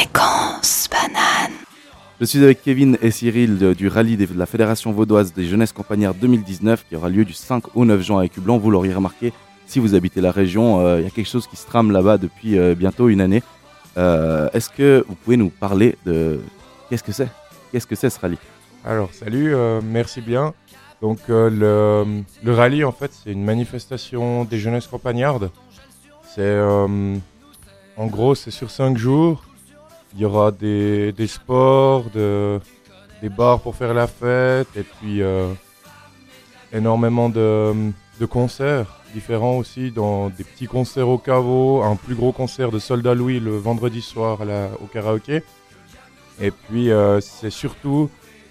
Fréquence banane. Je suis avec Kevin et Cyril de- du rallye de la Fédération vaudoise des jeunesses campagnards 2019 qui aura lieu du 5 au 9 juin à Écublanc. Vous l'auriez remarqué, si vous habitez la région, euh, il y a quelque chose qui se trame là-bas depuis euh, bientôt une année. Euh, Est-ce que vous pouvez nous parler de qu'est-ce que c'est? Qu'est-ce que c'est ce rallye? Alors, salut, euh, merci bien. Donc, euh, le, le rallye, en fait, c'est une manifestation des jeunesses campagnardes. C'est, euh, en gros, c'est sur cinq jours. Il y aura des, sports, de- des bars pour faire la fête, et puis euh, énormément de, concerts différents aussi, dans des petits concerts au caveau, un plus gros concert de Soldat Louis le vendredi soir au karaoké. Et puis, euh, c'est surtout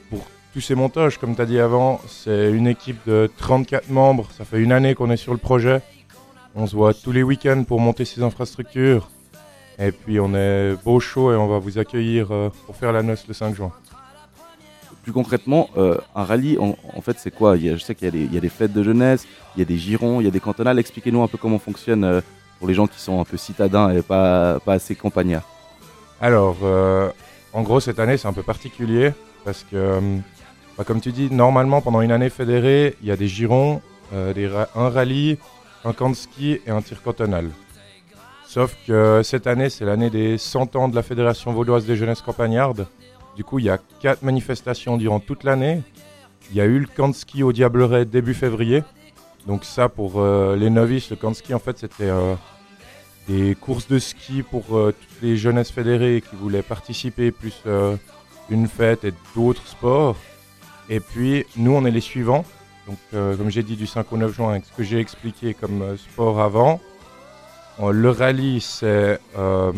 pour tous ces montages, comme tu as dit avant, c'est une équipe de 34 membres. Ça fait une année qu'on est sur le projet. On se voit tous les week-ends pour monter ces infrastructures. Et puis on est beau chaud et on va vous accueillir euh, pour faire la noce le 5 juin. Plus concrètement, euh, un rallye, en, en fait, c'est quoi? Il y a- Je sais qu'il y, a des- il y a des fêtes de jeunesse, il y a des girons, il y a des cantonales. Expliquez-nous un peu comment fonctionne euh, pour les gens qui sont un peu citadins et pas, pas assez campagnards. Alors, euh, en gros, cette année, c'est un peu particulier parce que, bah, comme tu dis, normalement, pendant une année fédérée, il y a des girons, euh, des ra- un rallye, un camp de ski et un tir cantonal. Sauf que cette année, c'est l'année des 100 ans de la Fédération vaudoise des jeunesses campagnardes. Du coup, il y a quatre manifestations durant toute l'année. Il y a eu le camp de ski au Diableret début février. Donc ça, pour euh, les novices, le camp de ski, en fait, c'était euh, des courses de ski pour euh, toutes les jeunesses fédérées qui voulaient participer, plus une fête et d'autres sports. Et puis, nous, on est les suivants. Donc, comme j'ai dit, du 5 au 9 juin, avec ce que j'ai expliqué comme sport avant. Euh, le rallye, c'est euh,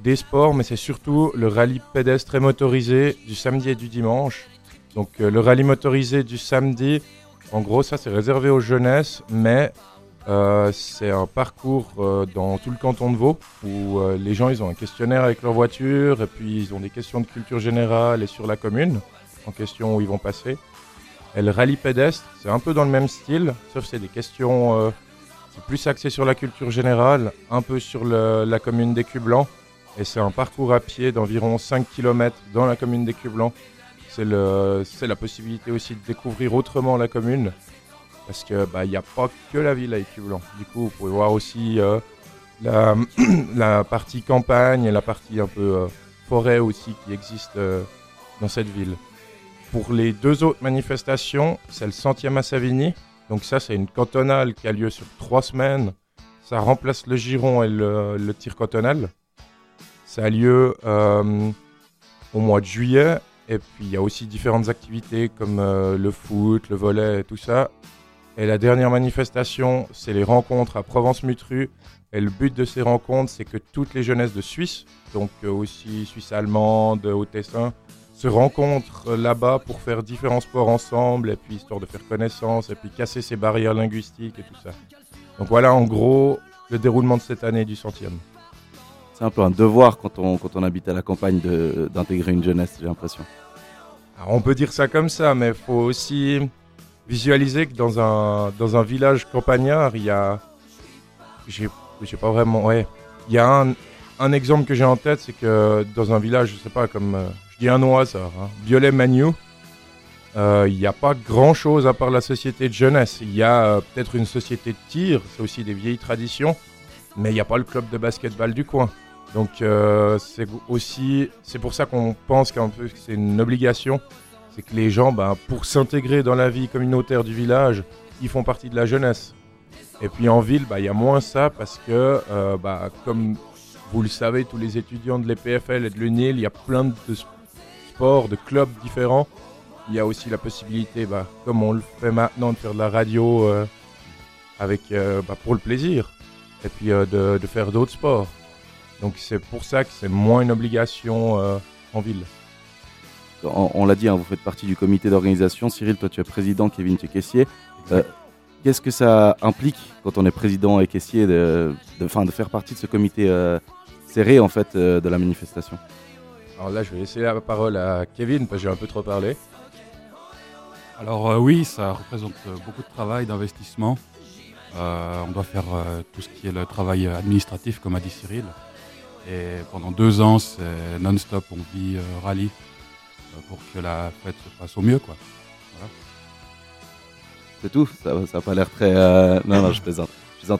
des sports, mais c'est surtout le rallye pédestre et motorisé du samedi et du dimanche. Donc, euh, le rallye motorisé du samedi, en gros, ça, c'est réservé aux jeunesses, mais c'est un parcours dans tout le canton de Vaud où les gens ils ont un questionnaire avec leur voiture et puis ils ont des questions de culture générale et sur la commune en question où ils vont passer. Et le rallye pédestre, c'est un peu dans le même style, sauf c'est des questions, plus axé sur la culture générale, un peu sur la commune d'Écublanc. Et c'est un parcours à pied d'environ 5 km dans la commune d'Écublanc. C'est la possibilité aussi de découvrir autrement la commune parce que bah n'y a pas que la ville à Écublanc. Du coup, vous pouvez voir aussi euh, la, la partie campagne et la partie un peu euh, forêt aussi qui existe euh, dans cette ville. Pour les deux autres manifestations, c'est le centième à Savigny. Donc ça, c'est une cantonale qui a lieu sur trois semaines. Ça remplace le giron et le, tir cantonal. Ça a lieu euh, au mois de juillet. Et puis il y a aussi différentes activités comme euh, le foot, le volet et tout ça. Et la dernière manifestation, c'est les rencontres à Provence-Mutru. Et le but de ces rencontres, c'est que toutes les jeunesses de Suisse, donc euh, aussi Suisse allemande, Haut-Tessin, se rencontrent euh, là-bas pour faire différents sports ensemble, et puis histoire de faire connaissance, et puis casser ces barrières linguistiques et tout ça. Donc voilà en gros le déroulement de cette année du centième. C'est un peu un devoir quand on, quand on habite à la campagne d'intégrer une jeunesse, j'ai l'impression. On peut dire ça comme ça, mais il faut aussi visualiser que dans un, dans un village campagnard, il y a. J'ai j'ai pas vraiment. Ouais. Il y a un, un exemple que j'ai en tête, c'est que dans un village, je sais pas, comme. Euh, un au hasard, Violet-Magnou, euh, il n'y a pas grand chose à part la société de jeunesse. Il y a euh, peut-être une société de tir, c'est aussi des vieilles traditions, mais il n'y a pas le club de basketball du coin. Donc euh, c'est aussi c'est pour ça qu'on pense qu'un peu c'est une obligation, c'est que les gens, ben, pour s'intégrer dans la vie communautaire du village, ils font partie de la jeunesse. Et puis en ville, ben, il y a moins ça parce que, euh, bah, comme vous le savez, tous les étudiants de l'EPFL et de l'UNIL, il y a plein de sports, de clubs différents. Il y a aussi la possibilité, bah, comme on le fait maintenant, de faire de la radio euh, avec, euh, bah, pour le plaisir. Et puis euh, de, de faire d'autres sports. Donc c'est pour ça que c'est moins une obligation en ville. On, on l'a dit, hein, vous faites partie du comité d'organisation. Cyril, toi tu es président, Kevin, tu es caissier. Qu'est-ce que ça implique quand on est président et caissier de, de, faire partie de ce comité serré en fait de la manifestation? Alors là, je vais laisser la parole à Kevin parce que j'ai un peu trop parlé. Alors euh, oui, ça représente euh, beaucoup de travail, d'investissement. Euh, on doit faire euh, tout ce qui est le travail administratif, comme a dit Cyril. Et pendant deux ans, c'est non-stop, on vit euh, rallye euh, pour que la fête se passe au mieux. Quoi. C'est tout Ça n'a pas l'air très. euh, Non, non, je plaisante.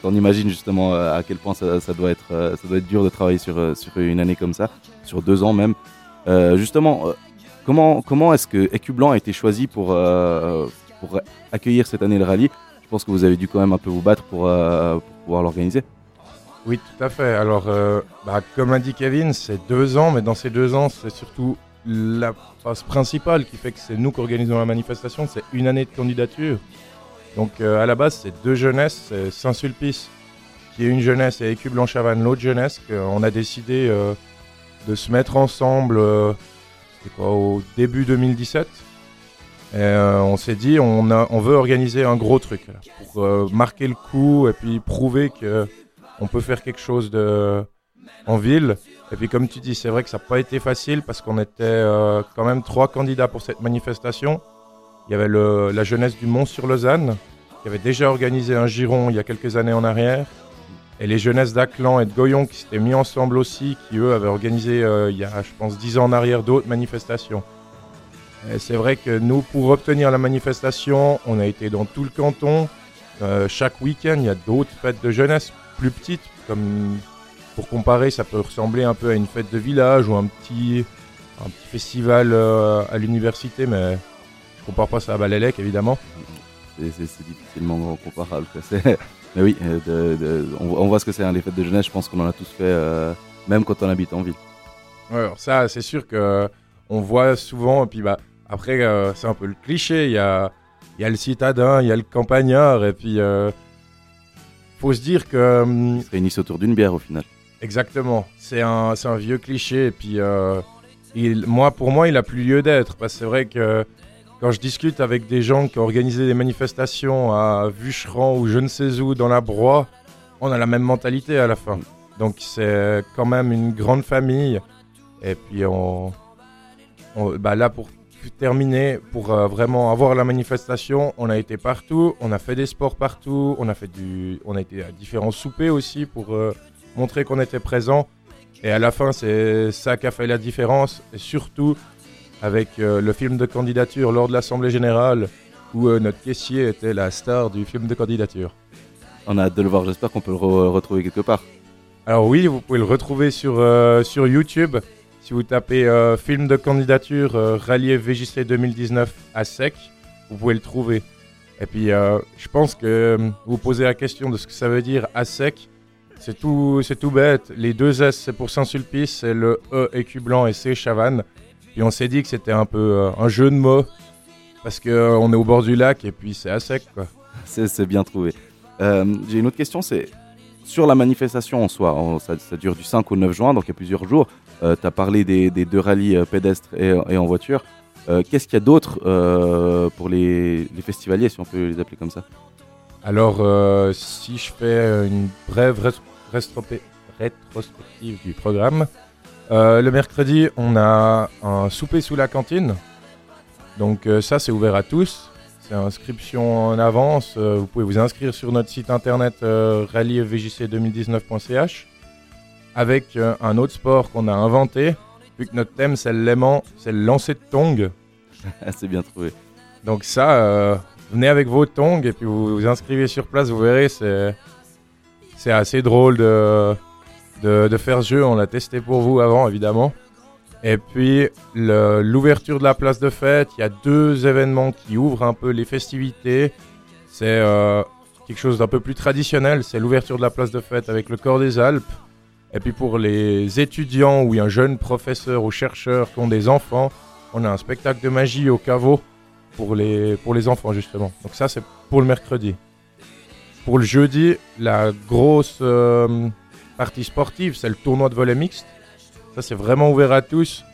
On imagine justement euh, à quel point ça, ça doit être, euh, ça doit être dur de travailler sur, euh, sur une année comme ça, sur deux ans même. Justement, comment, est-ce que Écu Blanc a été choisi pour, accueillir cette année le rallye? Je pense que vous avez dû quand même un peu vous battre pour, pouvoir l'organiser. Oui, tout à fait. Alors, bah, comme a dit Kevin, c'est deux ans, mais dans ces deux ans, c'est surtout la phase principale qui fait que c'est nous qui organisons la manifestation, c'est une année de candidature. Donc, euh, à la base, c'est deux jeunesses, c'est Saint-Sulpice, qui est une jeunesse, et Écu Blanchavanne, l'autre jeunesse, qu'on a décidé euh, de se mettre ensemble euh, quoi, au début 2017. Et, on s'est dit, on, veut organiser un gros truc pour marquer le coup et puis prouver que on peut faire quelque chose de, en ville. Et puis comme tu dis, c'est vrai que ça n'a pas été facile parce qu'on était quand même trois candidats pour cette manifestation. Il y avait la jeunesse du Mont-sur-Lausanne qui avait déjà organisé un giron il y a quelques années en arrière. Et les jeunesses d'Aclan et de Goyon qui s'étaient mis ensemble aussi, qui eux avaient organisé euh, il y a, je pense, dix ans en arrière d'autres manifestations. C'est vrai que nous, pour obtenir la manifestation, on a été dans tout le canton. Euh, chaque week-end, il y a d'autres fêtes de jeunesse plus petites, comme pour comparer, ça peut ressembler un peu à une fête de village ou un petit, un petit festival euh, à l'université, mais compare pas ça à Balélec évidemment. C'est- difficilement comparable. Mais oui, euh, de- de- on, on voit ce que c'est hein, les fêtes de jeunesse. Je pense qu'on en a tous fait, euh, même quand on habite en ville. Ouais, alors ça, c'est sûr que on voit souvent, et puis bah, après, euh, c'est un peu le cliché. Il y a, y a le citadin, il y a le campagnard, et puis euh, faut se dire que Ils se réunissent autour d'une bière au final. Exactement. C'est un, c'est un vieux cliché. Et puis, euh, il, moi, pour moi, il a plus lieu d'être. Parce que c'est vrai que quand je discute avec des gens qui ont organisé des manifestations à Vucheran ou je ne sais où dans la Broye, on a la même mentalité à la fin. Donc, c'est quand même une grande famille. Et puis, on, bah là, pour terminer, pour euh, vraiment avoir la manifestation, on a été partout, on a fait des sports partout, on a fait du, on a été à différents soupers aussi pour euh, montrer qu'on était présent. Et à la fin, c'est ça qui a fait la différence. Et surtout avec euh, le film de candidature lors de l'Assemblée Générale, où euh, notre caissier était la star du film de candidature. On a hâte de le voir. J'espère qu'on peut le re- retrouver quelque part. Alors oui, vous pouvez le retrouver sur, euh, sur YouTube. Si vous tapez film de candidature Rallier VJC 2019 à sec, vous pouvez le trouver. Et puis, je pense que vous posez la question de ce que ça veut dire à sec. C'est tout, c'est tout bête. Les deux S, c'est pour Saint-Sulpice, c'est le E écu blanc et C Chavannes. Puis on s'est dit que c'était un peu euh, un jeu de mots parce que euh, on est au bord du lac et puis c'est à sec quoi. C'est bien trouvé. Euh, J'ai une autre question, c'est sur la manifestation en soi. ça, ça dure du 5 au 9 juin, donc il y a plusieurs jours. tu as parlé des, des deux rallyes euh, pédestres et, et en voiture. Euh, Qu'est-ce qu'il y a d'autre euh, pour les, les festivaliers, si on peut les appeler comme ça? Alors, euh, si je fais une brève rétrospective du programme, euh, le mercredi, on a un souper sous la cantine. Donc euh, ça, c'est ouvert à tous. C'est inscription en avance. Euh, vous pouvez vous inscrire sur notre site internet euh, rallyevjc2019.ch avec un autre sport qu'on a inventé. Vu que notre thème, c'est le l'aimant, c'est le lancer de tongs. C'est bien trouvé. Donc ça, venez avec vos tongs et puis vous vous inscrivez sur place, vous verrez, c'est c'est assez drôle de, de, de faire jeu. On l'a testé pour vous avant, évidemment. Et puis l'ouverture de la place de fête, il y a deux événements qui ouvrent un peu les festivités. C'est euh, quelque chose d'un peu plus traditionnel, c'est l'ouverture de la place de fête avec le corps des Alpes. Et puis pour les étudiants ou un jeune professeur ou chercheur qui ont des enfants, on a un spectacle de magie au caveau pour les, pour les enfants justement. Donc ça c'est pour le mercredi. Pour le jeudi, la grosse euh, partie sportive, c'est le tournoi de volley mixte. Ça c'est vraiment ouvert à tous.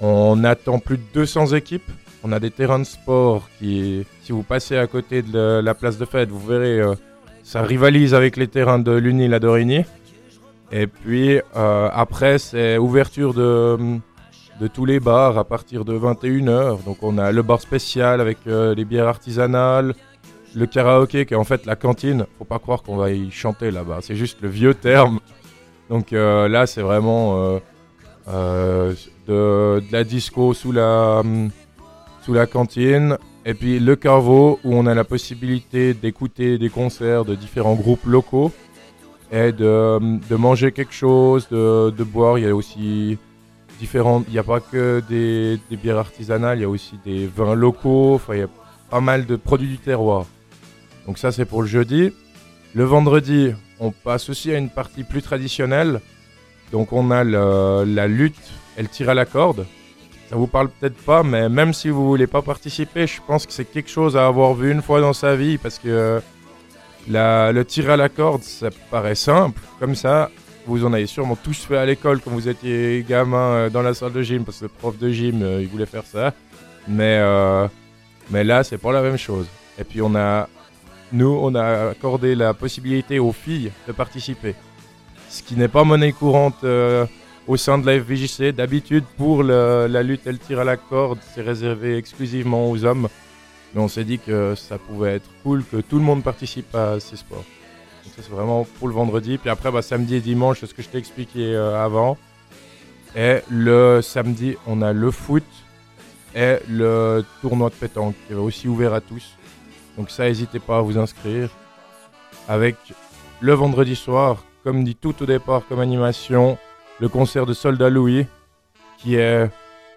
On attend plus de 200 équipes. On a des terrains de sport qui, si vous passez à côté de la, la place de fête, vous verrez, euh, ça rivalise avec les terrains de l'Uni la Dorigny. Et puis euh, après, c'est ouverture de, de tous les bars à partir de 21h. Donc on a le bar spécial avec euh, les bières artisanales, le karaoké qui est en fait la cantine. Faut pas croire qu'on va y chanter là-bas, c'est juste le vieux terme. Donc euh, là, c'est vraiment euh, euh, de, la disco sous la, hum, sous la cantine. Et puis le Carvo, où on a la possibilité d'écouter des concerts de différents groupes locaux et de, hum, de manger quelque chose, de, de boire. Il y a aussi différentes. Il n'y a pas que des, des bières artisanales, il y a aussi des vins locaux. Enfin, il y a pas mal de produits du terroir. Donc ça, c'est pour le jeudi. Le vendredi, on passe aussi à une partie plus traditionnelle. Donc on a la lutte et le tir à la corde. Ça vous parle peut-être pas, mais même si vous voulez pas participer, je pense que c'est quelque chose à avoir vu une fois dans sa vie parce que euh, la- le tir à la corde, ça paraît simple, comme ça. Vous en avez sûrement tous fait à l'école quand vous étiez gamin euh, dans la salle de gym parce que le prof de gym euh, il voulait faire ça. Mais, mais là, c'est pas la même chose. Et puis on a nous, on a accordé la possibilité aux filles de participer. Ce qui n'est pas monnaie courante euh, au sein de la FVJC. D'habitude, pour la lutte et le tir à la corde, c'est réservé exclusivement aux hommes. Mais on s'est dit que ça pouvait être cool que tout le monde participe à ces sports. Ça, c'est vraiment pour le vendredi. Puis après, bah, samedi et dimanche, c'est ce que je t'ai expliqué euh, avant. Et le samedi, on a le foot et le tournoi de pétanque qui est aussi ouvert à tous. Donc ça, n'hésitez pas à vous inscrire. Avec le vendredi soir, comme dit tout au départ comme animation, le concert de Soldat Louis, qui est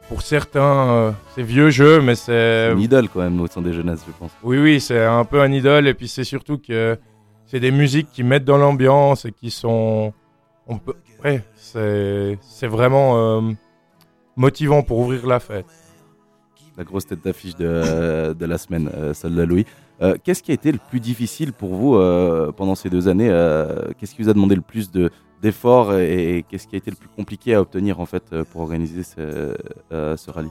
pour certains, euh, c'est vieux jeu, mais c'est... Une idole quand même au sein des jeunesses, je pense. Oui, oui, c'est un peu un idole, et puis c'est surtout que c'est des musiques qui mettent dans l'ambiance et qui sont... On peut... Ouais, c'est c'est vraiment euh, motivant pour ouvrir la fête. La grosse tête d'affiche de, de la semaine, euh, Soldat Louis. Euh, Qu'est-ce qui a été le plus difficile pour vous euh, pendant ces deux années euh, Qu'est-ce qui vous a demandé le plus de- d'efforts et, qu'est-ce qui a été le plus compliqué à obtenir en fait pour organiser ce, rallye?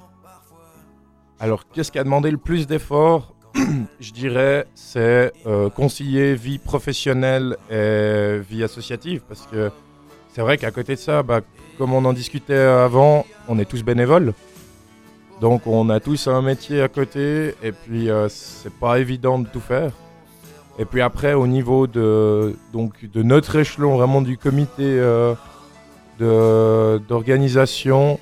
Alors, qu'est-ce qui a demandé le plus d'efforts? Je dirais, c'est concilier vie professionnelle et vie associative. Parce que c'est vrai qu'à côté de ça, bah, comme on en discutait avant, on est tous bénévoles. Donc, on a tous un métier à côté. Et puis, euh, c'est pas évident de tout faire. Et puis après, au niveau de, notre échelon, vraiment du comité euh, d'organisation,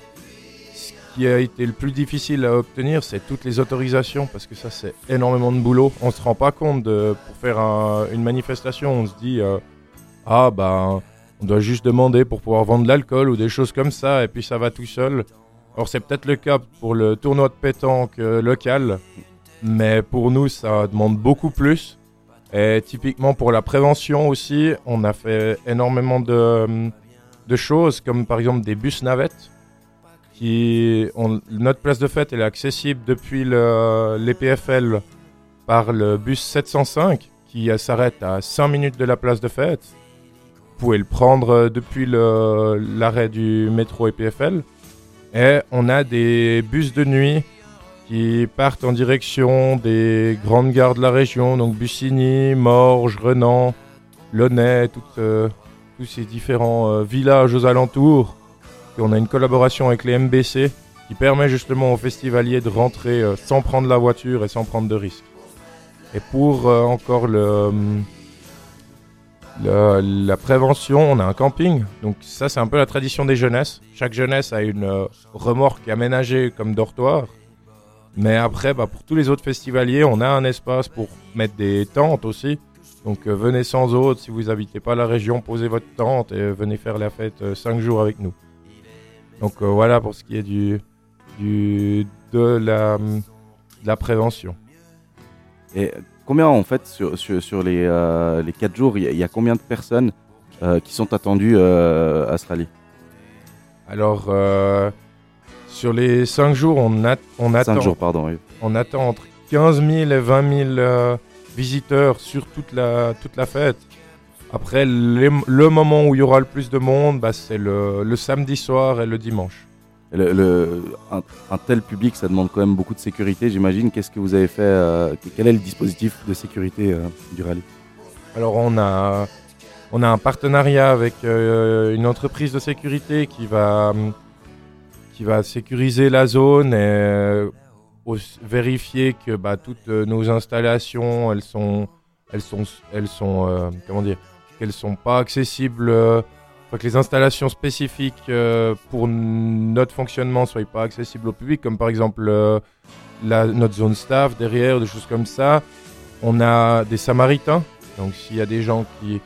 ce qui a été le plus difficile à obtenir, c'est toutes les autorisations, parce que ça, c'est énormément de boulot. On se rend pas compte de, pour faire un- une manifestation, on se dit, euh, ah ben, on doit juste demander pour pouvoir vendre de l'alcool ou des choses comme ça, et puis ça va tout seul. Alors c'est peut-être le cas pour le tournoi de pétanque euh, local, mais pour nous, ça demande beaucoup plus. Et typiquement pour la prévention aussi, on a fait énormément de, choses, comme par exemple des bus navettes qui notre place de fête est accessible depuis le, l'EPFL par le bus 705 qui s'arrête à 5 minutes de la place de fête. Vous pouvez le prendre euh, depuis l'arrêt du métro EPFL. Et on a des bus de nuit qui partent en direction des grandes gares de la région, donc Bussigny, Morges, Renan, Launay, toutes, euh, tous ces différents euh, villages aux alentours. Et on a une collaboration avec les MBC qui permet justement aux festivaliers de rentrer euh, sans prendre la voiture et sans prendre de risques. Et pour euh, encore le, hum, la prévention, on a un camping. Donc ça, c'est un peu la tradition des jeunesses. Chaque jeunesse a une euh, remorque aménagée comme dortoir. Mais après, bah, pour tous les autres festivaliers, on a un espace pour mettre des tentes aussi. Donc euh, venez sans autre, si vous habitez pas la région, posez votre tente et venez faire la fête 5 jours avec nous. Donc euh, voilà pour ce qui est du, de la, de la prévention. Et combien en fait sur, sur, sur les, euh, les 4 jours, il y, a- il y a combien de personnes euh, qui sont attendues euh, à ce rallye Alors sur les 5 jours, on, a, on 5 attend jours, pardon. oui. on attend entre 15 000 et 20 000 euh, visiteurs sur toute la, toute la fête. Après, les- le moment où il y aura le plus de monde, bah, c'est le, le samedi soir et le dimanche. Un, tel public, ça demande quand même beaucoup de sécurité, j'imagine. Qu'est-ce que vous avez fait euh, Quel est le dispositif de sécurité euh, du rallye? Alors on a, on a un partenariat avec euh, une entreprise de sécurité qui va, qui va sécuriser la zone et vérifier que bah, toutes nos installations, elles sont, elles sont, elles sont, comment dire, qu'elles sont pas accessibles faut que les installations spécifiques euh, pour notre fonctionnement soient pas accessibles au public, comme par exemple euh, notre zone staff derrière, des choses comme ça. On a des samaritains, donc s'il y a des gens qui,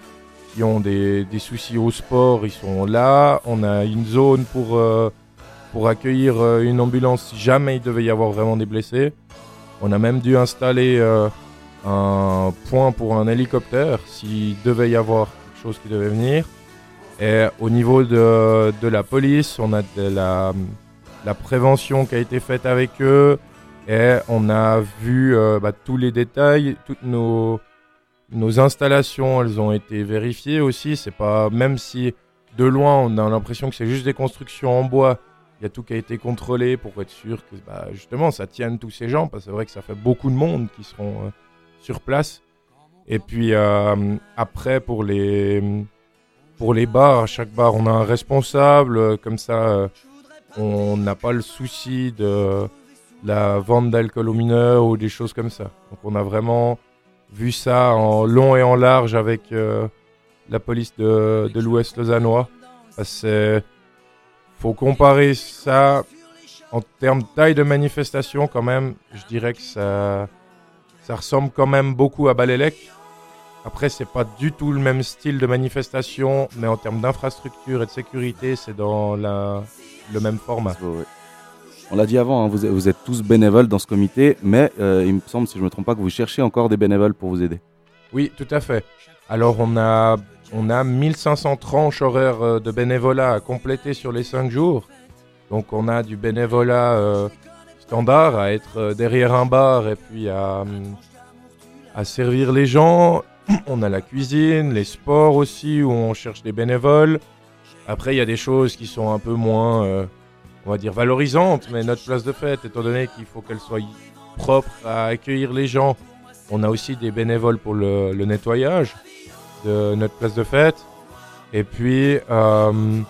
qui ont des, des soucis au sport, ils sont là. On a une zone pour, euh, pour accueillir une ambulance si jamais il devait y avoir vraiment des blessés. On a même dû installer un point pour un hélicoptère s'il devait y avoir quelque chose qui devait venir. Et au niveau de, de la police, on a de la, la prévention qui a été faite avec eux. Et on a vu euh, bah, tous les détails, toutes nos, nos installations, elles ont été vérifiées aussi. C'est pas même si de loin on a l'impression que c'est juste des constructions en bois. Il y a tout qui a été contrôlé pour être sûr que bah, justement ça tienne tous ces gens. Parce que c'est vrai que ça fait beaucoup de monde qui seront euh, sur place. Et puis euh, après pour les pour les bars, à chaque bar on a un responsable. euh, Comme ça, euh, on n'a pas le souci de la vente d'alcool aux mineurs ou des choses comme ça. Donc on a vraiment vu ça en long et en large avec euh, la police de, l'Ouest lausannois. Il faut comparer ça en termes de taille de manifestation quand même. Je dirais que ça ressemble quand même beaucoup à Balélec. Après, c'est pas du tout le même style de manifestation, mais en termes d'infrastructure et de sécurité, c'est dans la, le même format. On l'a dit avant, hein, vous, êtes- vous êtes tous bénévoles dans ce comité, mais euh, il me semble, si je ne me trompe pas, que vous cherchez encore des bénévoles pour vous aider. Oui, tout à fait. Alors on a, on a 1500 tranches horaires euh, de bénévolat à compléter sur les 5 jours. Donc on a du bénévolat euh, standard à être derrière un bar et puis à, hum, à servir les gens. On a la cuisine, les sports aussi où on cherche des bénévoles. Après il y a des choses qui sont un peu moins, euh, on va dire, valorisantes, mais notre place de fête, étant donné qu'il faut qu'elle soit propre à accueillir les gens, on a aussi des bénévoles pour le, nettoyage de notre place de fête. Et puis, euh,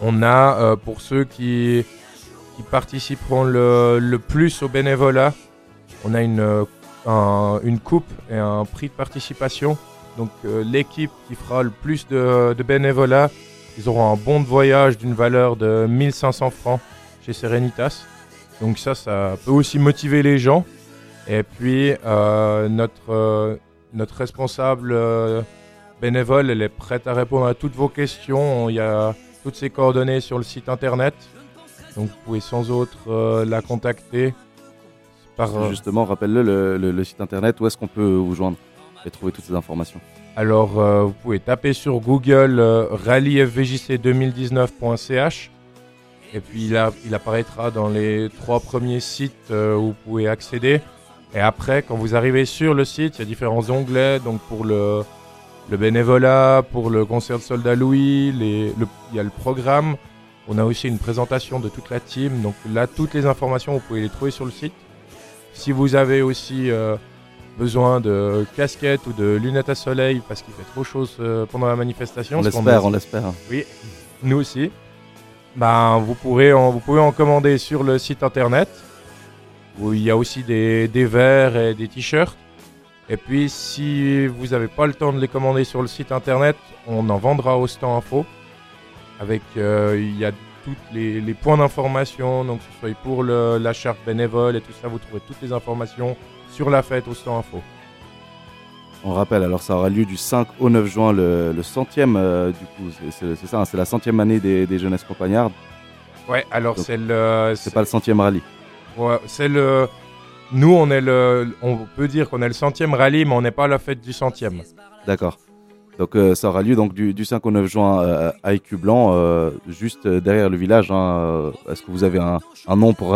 on a euh, pour ceux qui, participeront le, le plus au bénévolat, on a une, un- une coupe et un prix de participation. Donc euh, l'équipe qui fera le plus de, bénévolat, ils auront un bon de voyage d'une valeur de 1500 francs chez Serenitas. Donc ça, ça peut aussi motiver les gens. Et puis, euh, notre, euh, notre responsable bénévole, elle est prête à répondre à toutes vos questions. Il y a toutes ses coordonnées sur le site internet. Donc, vous pouvez sans autre la contacter. Par, euh, Justement, rappelle-le, le, le- le site internet, où est-ce qu'on peut vous joindre et trouver toutes ces informations alors, euh, vous pouvez taper sur Google euh, rallyfvjc2019.ch. Et puis, il, a- il apparaîtra dans les trois premiers sites euh, où vous pouvez accéder. Et après, quand vous arrivez sur le site, il y a différents onglets. Donc, pour le, le bénévolat, pour le concert de Soldat Louis, les- le- il y a le programme. On a aussi une présentation de toute la team. Donc là, toutes les informations, vous pouvez les trouver sur le site. Si vous avez aussi euh, besoin de casquettes ou de lunettes à soleil parce qu'il fait trop chaud euh, pendant la manifestation, On l'espère, on l'espère. nous aussi, ben, vous, pourrez en, vous pouvez en commander sur le site internet où il y a aussi des, des verres et des t-shirts. Et puis, si vous n'avez pas le temps de les commander sur le site internet, on en vendra au stand info. Avec, euh, il y a tous les, les points d'information, donc que ce soit pour le- la charte bénévole et tout ça, vous trouvez toutes les informations sur la fête au stand info. On rappelle, alors ça aura lieu du 5 au 9 juin, le, le centième, euh, du coup, c'est- c'est c'est ça, hein, c'est la centième année des, des jeunesses compagnardes, Ouais, alors Donc, c'est le. c'est pas le centième rallye. Ouais, c'est le. Nous, on est le. On peut dire qu'on est le centième rallye, mais on n'est pas à la fête du centième. D'accord. Donc euh, ça aura lieu donc du, du 5 au 9 juin euh, à Écu Blanc, euh, juste derrière le village. hein, euh, Est-ce que vous avez un, un nom pour,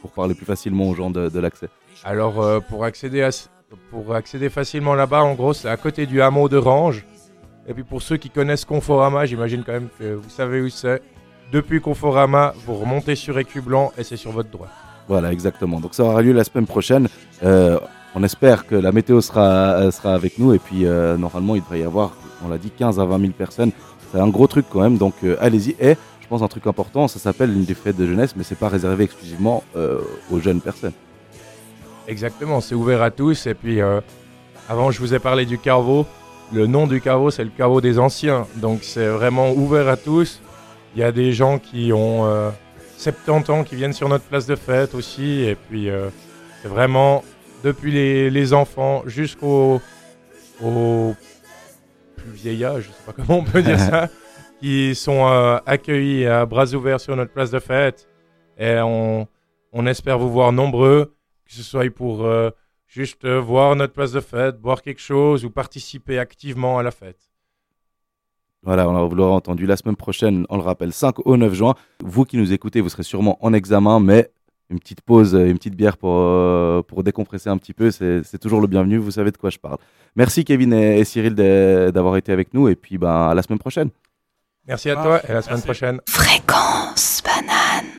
pour parler plus facilement aux gens de, de l'accès? Alors, pour accéder à, pour accéder facilement là-bas, en gros, c'est à côté du hameau de Range. Et puis pour ceux qui connaissent Conforama, j'imagine quand même que vous savez où c'est. Depuis Conforama, vous remontez sur Blanc et c'est sur votre droite. Voilà, exactement. Donc ça aura lieu la semaine prochaine. Euh, on espère que la météo sera, euh, sera avec nous. Et puis euh, normalement, il devrait y avoir, on l'a dit, 15 à 20 000 personnes. C'est un gros truc quand même. Donc euh, allez-y. Et je pense un truc important, ça s'appelle une des fêtes de jeunesse, mais c'est pas réservé exclusivement aux jeunes personnes. Exactement, c'est ouvert à tous. Et puis, avant, je vous ai parlé du Carvo. le nom du caveau, c'est le caveau des anciens. Donc c'est vraiment ouvert à tous. Il y a des gens qui ont euh, 70 ans qui viennent sur notre place de fête aussi. Et puis c'est vraiment depuis les, les enfants jusqu'aux aux plus vieillards, je sais pas comment on peut dire ça, qui sont euh, accueillis à bras ouverts sur notre place de fête. Et on, on espère vous voir nombreux, que ce soit pour euh, juste euh, voir notre place de fête, boire quelque chose ou participer activement à la fête. Voilà, on a- vous l'aurez entendu. La semaine prochaine, on le rappelle, 5 au 9 juin. Vous qui nous écoutez, vous serez sûrement en examen, mais une petite pause, une petite bière pour, euh, pour décompresser un petit peu, c'est c'est toujours le bienvenu. Vous savez de quoi je parle. Merci Kevin et, et Cyril d'avoir été avec nous. Et puis, ben, à la semaine prochaine. Merci à Ah, toi et à la semaine merci. prochaine. Fréquence